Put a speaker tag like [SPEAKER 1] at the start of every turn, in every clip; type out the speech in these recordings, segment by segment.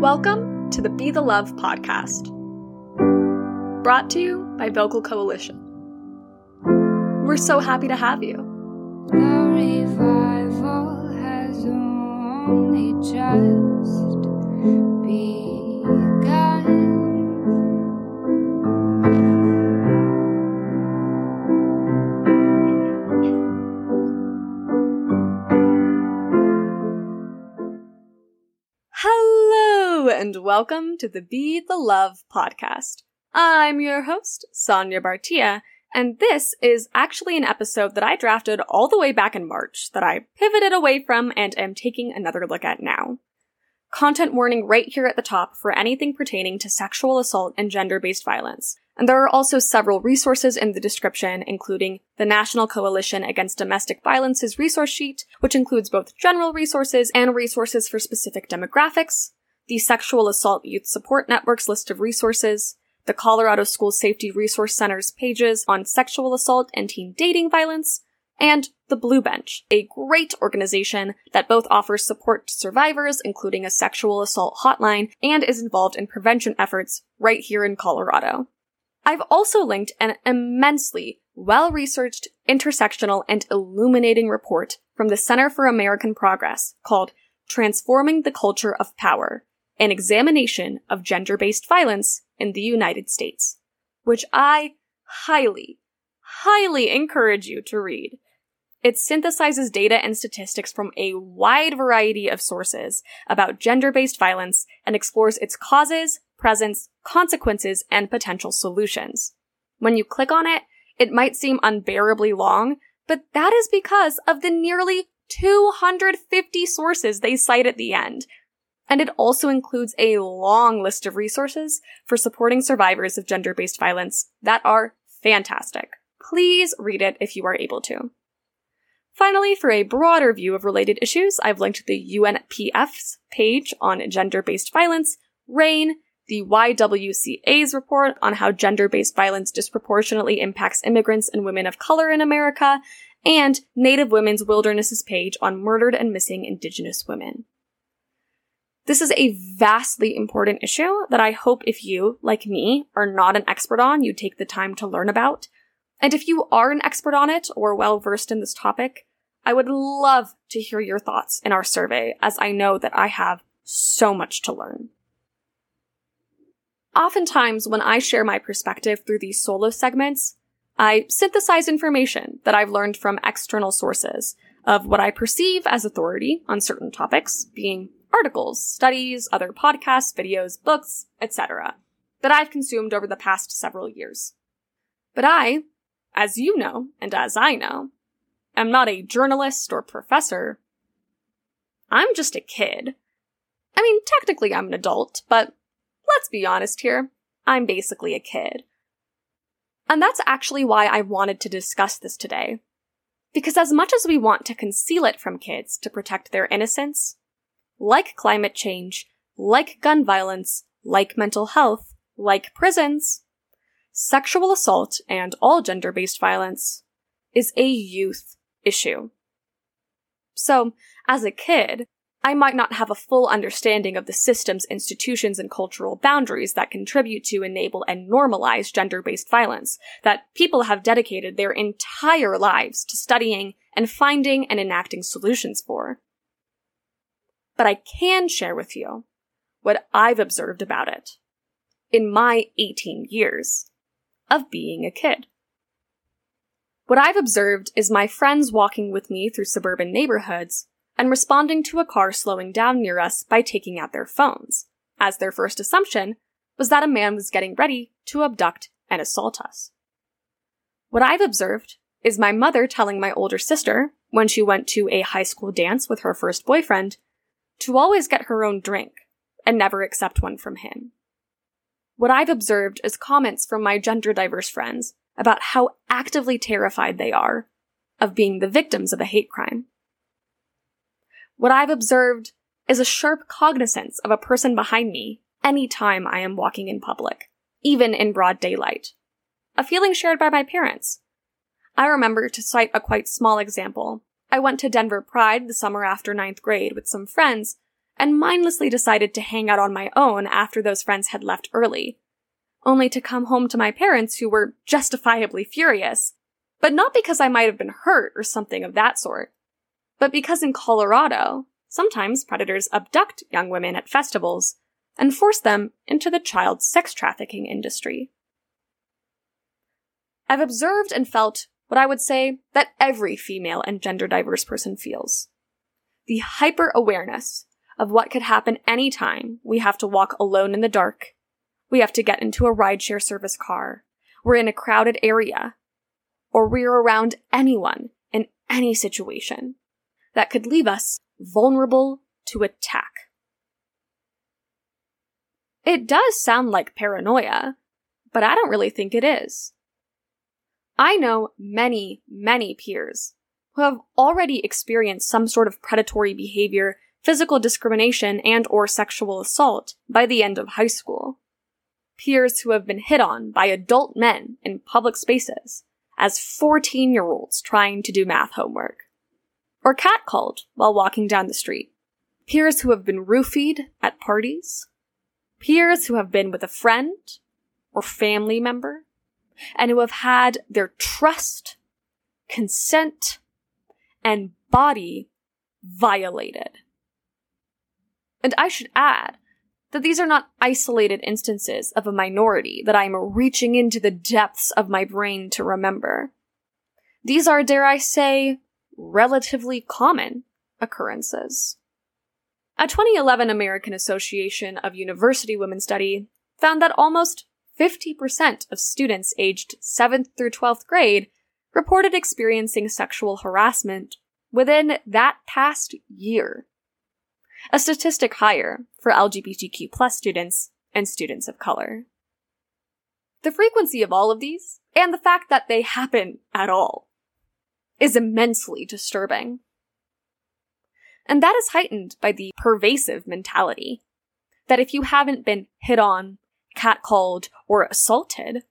[SPEAKER 1] Welcome to the Be the Love podcast, brought to you by Vocal Coalition. We're so happy to have you.
[SPEAKER 2] The revival has only just begun.
[SPEAKER 1] And welcome to the Be the Love podcast. I'm your host, Sanya Bhartiya, and this is actually an episode that I drafted all the way back in March that I pivoted away from and am taking another look at now. Content warning right here at the top for anything pertaining to sexual assault and gender based violence. And there are also several resources in the description, including the National Coalition Against Domestic Violence's resource sheet, which includes both general resources and resources for specific demographics, the Sexual Assault Youth Support Network's list of resources, the Colorado School Safety Resource Center's pages on sexual assault and teen dating violence, and the Blue Bench, a great organization that both offers support to survivors, including a sexual assault hotline, and is involved in prevention efforts right here in Colorado. I've also linked an immensely well researched, intersectional, and illuminating report from the Center for American Progress called Transforming the Culture of Power An Examination of Gender Based Violence in the United States, which I highly, highly encourage you to read. It synthesizes data and statistics from a wide variety of sources about gender based violence and explores its causes, presence, consequences, and potential solutions. When you click on it, it might seem unbearably long, but that is because of the nearly 250 sources they cite at the end. And it also includes a long list of resources for supporting survivors of gender based violence that are fantastic. Please read it if you are able to. Finally, for a broader view of related issues, I've linked the UNPF's page on gender based violence, RAINN, the YWCA's report on how gender based violence disproportionately impacts immigrants and women of color in America, and Native Women's Wilderness's page on murdered and missing Indigenous women. This is a vastly important issue that I hope if you, like me, are not an expert on, you take the time to learn about. And if you are an expert on it or well versed in this topic, I would love to hear your thoughts in our survey, as I know that I have so much to learn. Oftentimes, when I share my perspective through these solo segments, I synthesize information that I've learned from external sources of what I perceive as authority on certain topics, being articles, studies, other podcasts, videos, books, etc., that I've consumed over the past several years. But I, as you know, and as I know, am not a journalist or professor. I'm just a kid. I mean, technically I'm an adult, but let's be honest here. I'm basically a kid. And that's actually why I wanted to discuss this today. Because as much as we want to conceal it from kids to protect their innocence, like climate change, like gun violence, like mental health, like prisons, sexual assault and all gender based violence is a youth issue. So, as a kid, I might not have a full understanding of the systems, institutions, and cultural boundaries that contribute to enable and normalize gender based violence that people have dedicated their entire lives to studying and finding and enacting solutions for. But I can share with you what I've observed about it in my 18 years of being a kid. What I've observed is my friends walking with me through suburban neighborhoods and responding to a car slowing down near us by taking out their phones, as their first assumption was that a man was getting ready to abduct and assault us. What I've observed is my mother telling my older sister, when she went to a high school dance with her first boyfriend, to always get her own drink and never accept one from him. What I've observed is comments from my gender diverse friends about how actively terrified they are of being the victims of a hate crime. What I've observed is a sharp cognizance of a person behind me anytime I am walking in public, even in broad daylight. A feeling shared by my parents. I remember to cite a quite small example. I went to Denver Pride the summer after ninth grade with some friends, and mindlessly decided to hang out on my own after those friends had left early, only to come home to my parents who were justifiably furious, but not because I might have been hurt or something of that sort, but because in Colorado, sometimes predators abduct young women at festivals and force them into the child sex trafficking industry. I've observed and felt what I would say that every female and gender diverse person feels. The hyper awareness of what could happen anytime we have to walk alone in the dark. We have to get into a rideshare service car. We're in a crowded area. Or we're around anyone in any situation that could leave us vulnerable to attack. It does sound like paranoia, but I don't really think it is. I know many, many peers who have already experienced some sort of predatory behavior, physical discrimination, and or sexual assault by the end of high school. Peers who have been hit on by adult men in public spaces as 14 year olds trying to do math homework. Or catcalled while walking down the street. Peers who have been roofied at parties. Peers who have been with a friend or family member and who have had their trust, consent, and body violated. And I should add that these are not isolated instances of a minority that I am reaching into the depths of my brain to remember. These are, dare I say, relatively common occurrences. A 2011 American Association of University Women study found that almost 50% of students aged 7th through 12th grade reported experiencing sexual harassment within that past year. A statistic higher for LGBTQ plus students and students of color. The frequency of all of these, and the fact that they happen at all, is immensely disturbing. And that is heightened by the pervasive mentality that if you haven't been hit on, catcalled, or assaulted,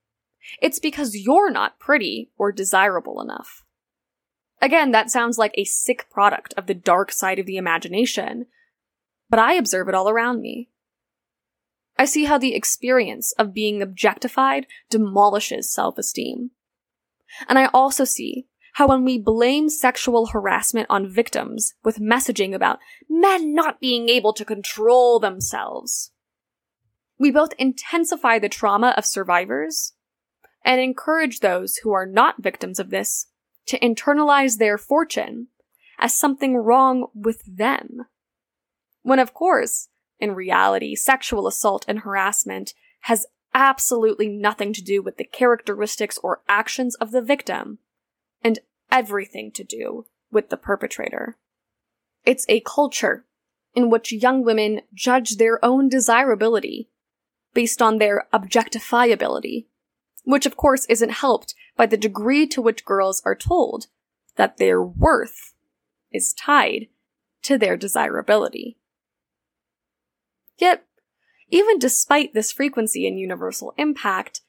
[SPEAKER 1] it's because you're not pretty or desirable enough. Again, that sounds like a sick product of the dark side of the imagination, but I observe it all around me. I see how the experience of being objectified demolishes self-esteem. And I also see how when we blame sexual harassment on victims with messaging about men not being able to control themselves, we both intensify the trauma of survivors and encourage those who are not victims of this to internalize their fortune as something wrong with them. When of course, in reality, sexual assault and harassment has absolutely nothing to do with the characteristics or actions of the victim, and everything to do with the perpetrator. It's a culture in which young women judge their own desirability based on their objectifiability, which of course isn't helped by the degree to which girls are told that their worth is tied to their desirability. Yet, even despite this frequency and universal impact,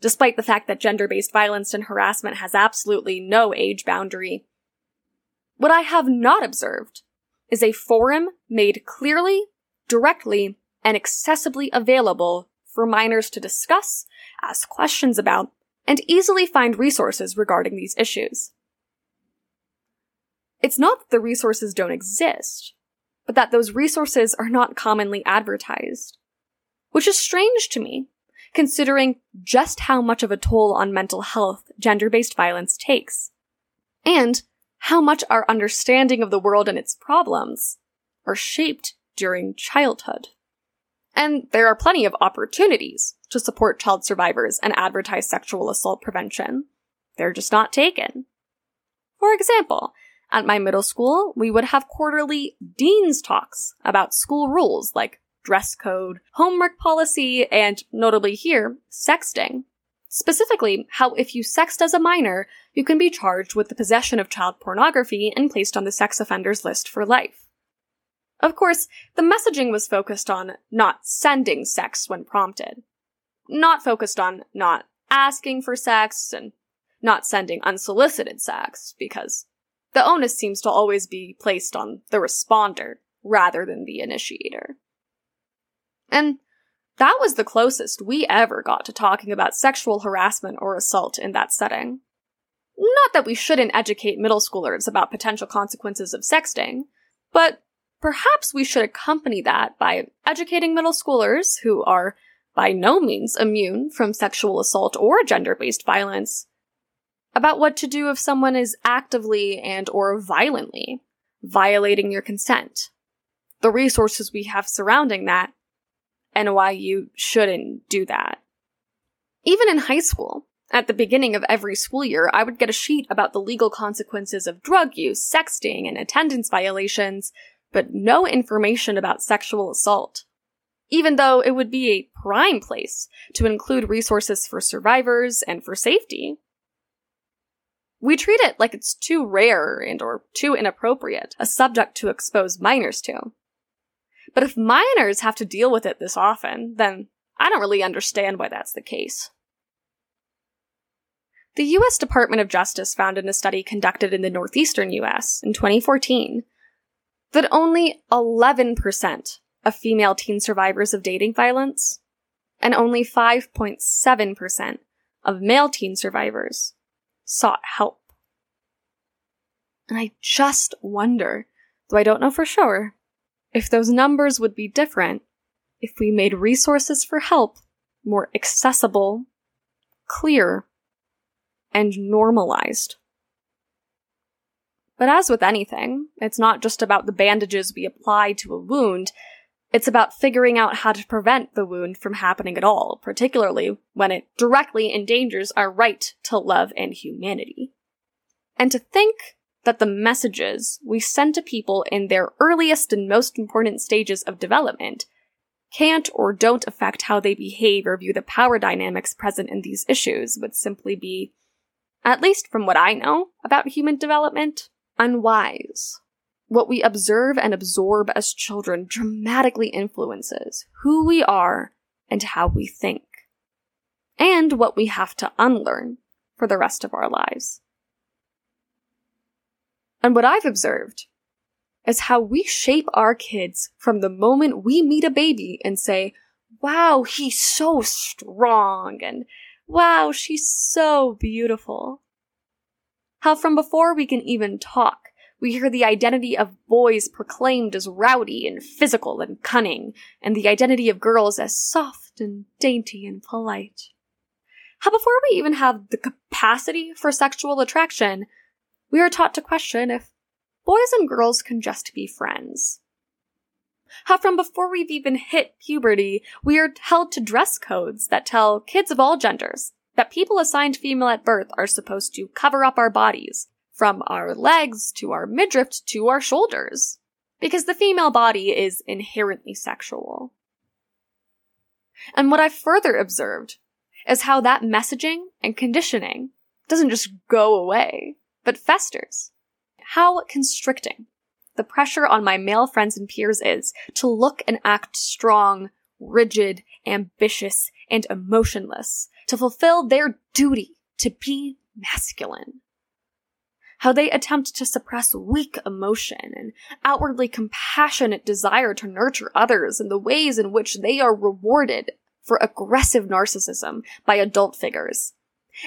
[SPEAKER 1] despite the fact that gender-based violence and harassment has absolutely no age boundary, what I have not observed is a forum made clearly, directly, and accessibly available for minors to discuss, ask questions about, and easily find resources regarding these issues. It's not that the resources don't exist, but that those resources are not commonly advertised. Which is strange to me, considering just how much of a toll on mental health gender-based violence takes. And how much our understanding of the world and its problems are shaped during childhood. And there are plenty of opportunities to support child survivors and advertise sexual assault prevention. They're just not taken. For example, at my middle school, we would have quarterly dean's talks about school rules like dress code, homework policy, and notably here, sexting. Specifically, how if you sext as a minor, you can be charged with the possession of child pornography and placed on the sex offenders list for life. Of course, the messaging was focused on not sending sex when prompted. Not focused on not asking for sex and not sending unsolicited sex, because the onus seems to always be placed on the responder rather than the initiator. And that was the closest we ever got to talking about sexual harassment or assault in that setting. Not that we shouldn't educate middle schoolers about potential consequences of sexting, but perhaps we should accompany that by educating middle schoolers who are by no means immune from sexual assault or gender-based violence about what to do if someone is actively and or violently violating your consent, the resources we have surrounding that, and why you shouldn't do that. Even in high school, at the beginning of every school year, I would get a sheet about the legal consequences of drug use, sexting, and attendance violations, but no information about sexual assault. Even though it would be a prime place to include resources for survivors and for safety. We treat it like it's too rare and or too inappropriate, a subject to expose minors to. But if minors have to deal with it this often, then I don't really understand why that's the case. The US Department of Justice found in a study conducted in the northeastern US in 2014 that only 11% of female teen survivors of dating violence and only 5.7% of male teen survivors sought help. And I just wonder, though I don't know for sure, if those numbers would be different if we made resources for help more accessible, clear, and normalized. But as with anything, it's not just about the bandages we apply to a wound, it's about figuring out how to prevent the wound from happening at all, particularly when it directly endangers our right to love and humanity. And to think that the messages we send to people in their earliest and most important stages of development can't or don't affect how they behave or view the power dynamics present in these issues would simply be, at least from what I know about human development, unwise. What we observe and absorb as children dramatically influences who we are and how we think, and what we have to unlearn for the rest of our lives. And what I've observed is how we shape our kids from the moment we meet a baby and say, wow, he's so strong, and wow, she's so beautiful. How from before we can even talk, we hear the identity of boys proclaimed as rowdy and physical and cunning, and the identity of girls as soft and dainty and polite. How before we even have the capacity for sexual attraction, we are taught to question if boys and girls can just be friends. How from before we've even hit puberty, we are held to dress codes that tell kids of all genders that people assigned female at birth are supposed to cover up our bodies, from our legs to our midriff to our shoulders, because the female body is inherently sexual. And what I've further observed is how that messaging and conditioning doesn't just go away but festers. How constricting the pressure on my male friends and peers is to look and act strong, rigid, ambitious, and emotionless, to fulfill their duty to be masculine. How they attempt to suppress weak emotion and outwardly compassionate desire to nurture others and the ways in which they are rewarded for aggressive narcissism by adult figures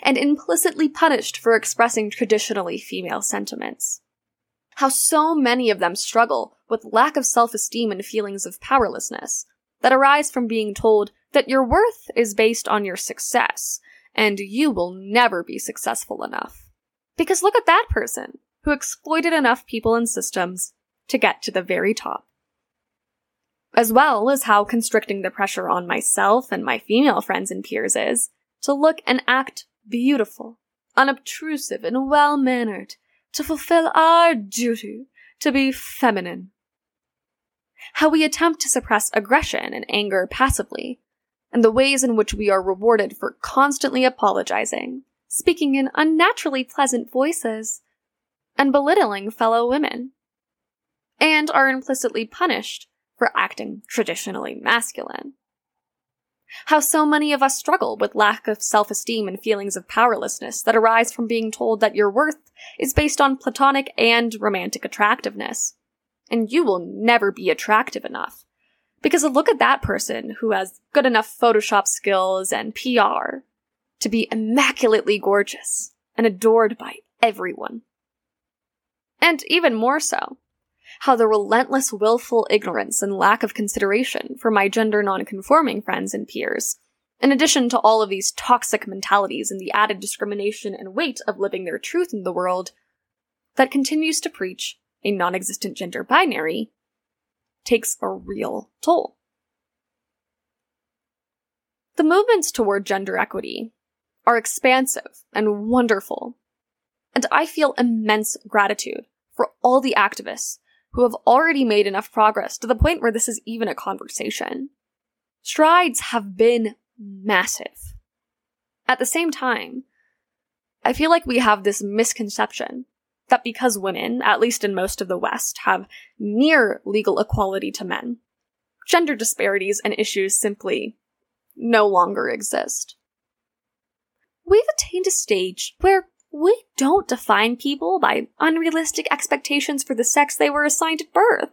[SPEAKER 1] and implicitly punished for expressing traditionally female sentiments. How so many of them struggle with lack of self-esteem and feelings of powerlessness that arise from being told that your worth is based on your success, and you will never be successful enough. Because look at that person who exploited enough people and systems to get to the very top. As well as how constricting the pressure on myself and my female friends and peers is to look and act beautiful, unobtrusive, and well mannered, to fulfill our duty to be feminine. How we attempt to suppress aggression and anger passively, and the ways in which we are rewarded for constantly apologizing, speaking in unnaturally pleasant voices, and belittling fellow women, and are implicitly punished for acting traditionally masculine. How so many of us struggle with lack of self-esteem and feelings of powerlessness that arise from being told that your worth is based on platonic and romantic attractiveness. and you will never be attractive enough. Because look at that person who has good enough Photoshop skills and PR to be immaculately gorgeous and adored by everyone. And even more so, how the relentless willful ignorance and lack of consideration for my gender nonconforming friends and peers, in addition to all of these toxic mentalities and the added discrimination and weight of living their truth in the world, that continues to preach a non existent gender binary, takes a real toll. The movements toward gender equity are expansive and wonderful, and I feel immense gratitude for all the activists who have already made enough progress to the point where this is even a conversation. Strides have been massive. At the same time, I feel like we have this misconception that because women, at least in most of the West, have near legal equality to men, gender disparities and issues simply no longer exist. We've attained a stage where we don't define people by unrealistic expectations for the sex they were assigned at birth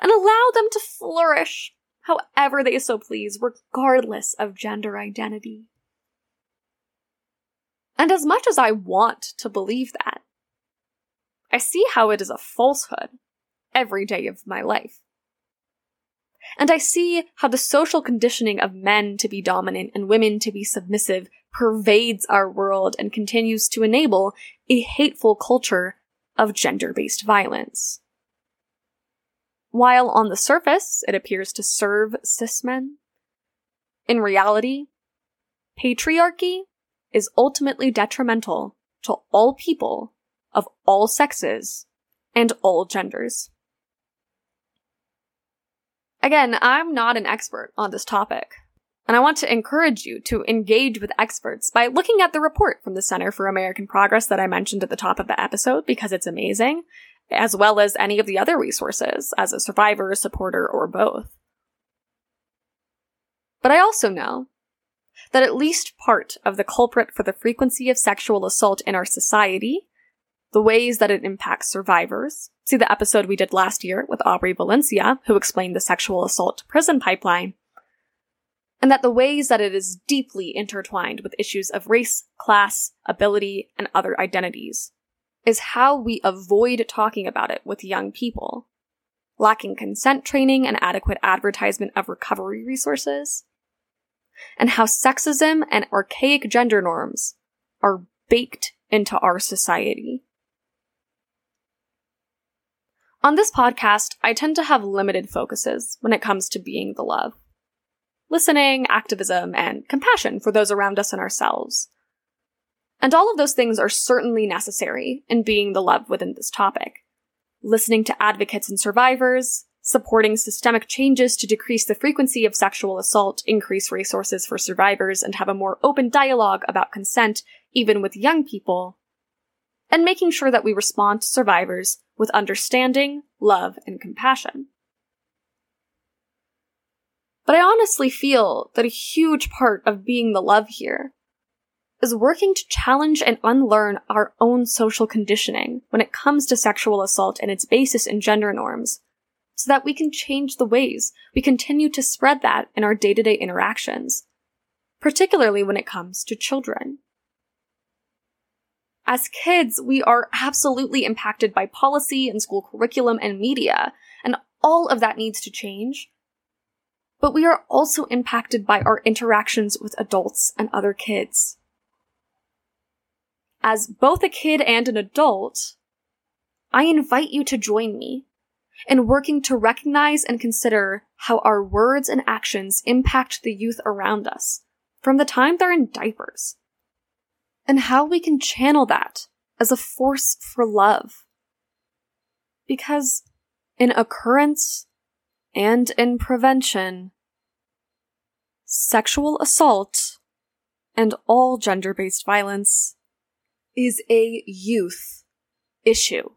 [SPEAKER 1] and allow them to flourish however they so please, regardless of gender identity. And as much as I want to believe that, I see how it is a falsehood every day of my life. And I see how the social conditioning of men to be dominant and women to be submissive pervades our world and continues to enable a hateful culture of gender based violence. While on the surface it appears to serve cis men, in reality, patriarchy is ultimately detrimental to all people of all sexes and all genders. Again, I'm not an expert on this topic, and I want to encourage you to engage with experts by looking at the report from the Center for American Progress that I mentioned at the top of the episode because it's amazing, as well as any of the other resources as a survivor, supporter, or both. But I also know that at least part of the culprit for the frequency of sexual assault in our society the ways that it impacts survivors. See the episode we did last year with Aubrey Valencia, who explained the sexual assault prison pipeline. And that the ways that it is deeply intertwined with issues of race, class, ability, and other identities is how we avoid talking about it with young people. Lacking consent training and adequate advertisement of recovery resources. And how sexism and archaic gender norms are baked into our society. On this podcast, I tend to have limited focuses when it comes to being the love. Listening, activism, and compassion for those around us and ourselves. And all of those things are certainly necessary in being the love within this topic. Listening to advocates and survivors, supporting systemic changes to decrease the frequency of sexual assault, increase resources for survivors, and have a more open dialogue about consent, even with young people, and making sure that we respond to survivors with understanding, love, and compassion. But I honestly feel that a huge part of being the love here is working to challenge and unlearn our own social conditioning when it comes to sexual assault and its basis in gender norms, so that we can change the ways we continue to spread that in our day to day interactions, particularly when it comes to children. As kids, we are absolutely impacted by policy and school curriculum and media, and all of that needs to change. But we are also impacted by our interactions with adults and other kids. As both a kid and an adult, I invite you to join me in working to recognize and consider how our words and actions impact the youth around us from the time they're in diapers and how we can channel that as a force for love. Because in occurrence and in prevention, sexual assault and all gender based violence is a youth issue.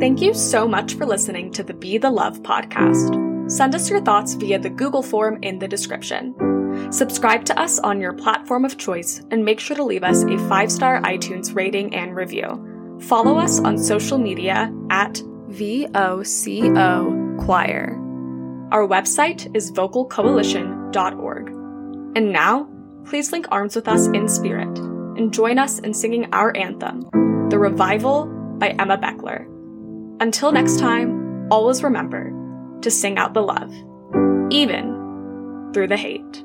[SPEAKER 1] Thank you so much for listening to the Be the Love podcast. Send us your thoughts via the Google form in the description. Subscribe to us on your platform of choice and make sure to leave us a five star iTunes rating and review. follow us on social media at VOCO Choir. Our website is vocalcoalition.org. And now, please link arms with us in spirit and join us in singing our anthem, The Revival by Emma Beckler. Until next time, always remember to sing out the love, even through the hate.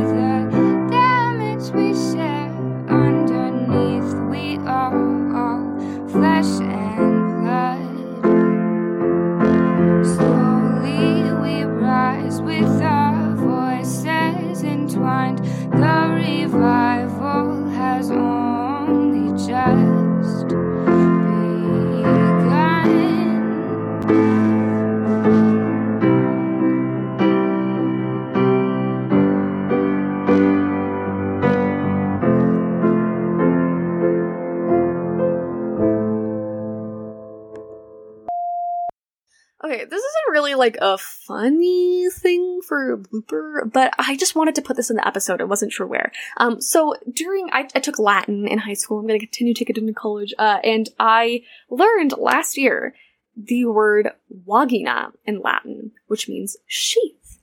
[SPEAKER 1] Okay, this isn't really like a funny thing for a blooper, but I just wanted to put this in the episode. I wasn't sure where. Um, so during, I, I took Latin in high school. I'm going to continue to take it into college. Uh, and I learned last year the word vagina in Latin, which means sheath.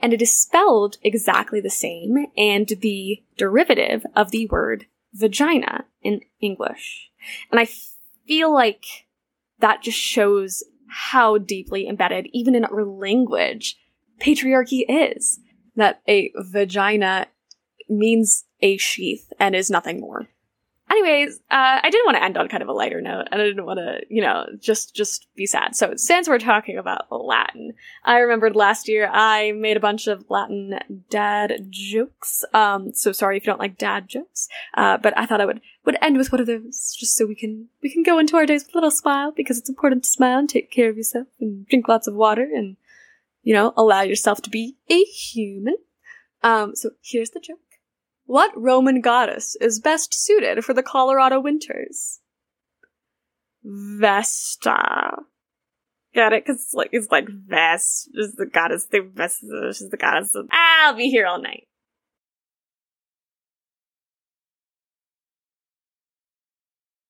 [SPEAKER 1] And it is spelled exactly the same and the derivative of the word vagina in English. And I feel like that just shows how deeply embedded, even in our language, patriarchy is. That a vagina means a sheath and is nothing more. Anyways, uh, I did want to end on kind of a lighter note, and I didn't want to, you know, just just be sad. So since we're talking about Latin, I remembered last year I made a bunch of Latin dad jokes. Um, so sorry if you don't like dad jokes, uh, but I thought I would would end with one of those, just so we can we can go into our days with a little smile because it's important to smile and take care of yourself and drink lots of water and you know allow yourself to be a human. Um, so here's the joke. What Roman goddess is best suited for the Colorado winters? Vesta. Got it? Cause it's like, it's like Vest is the goddess, the Vesta, she's the goddess of, I'll be here all night.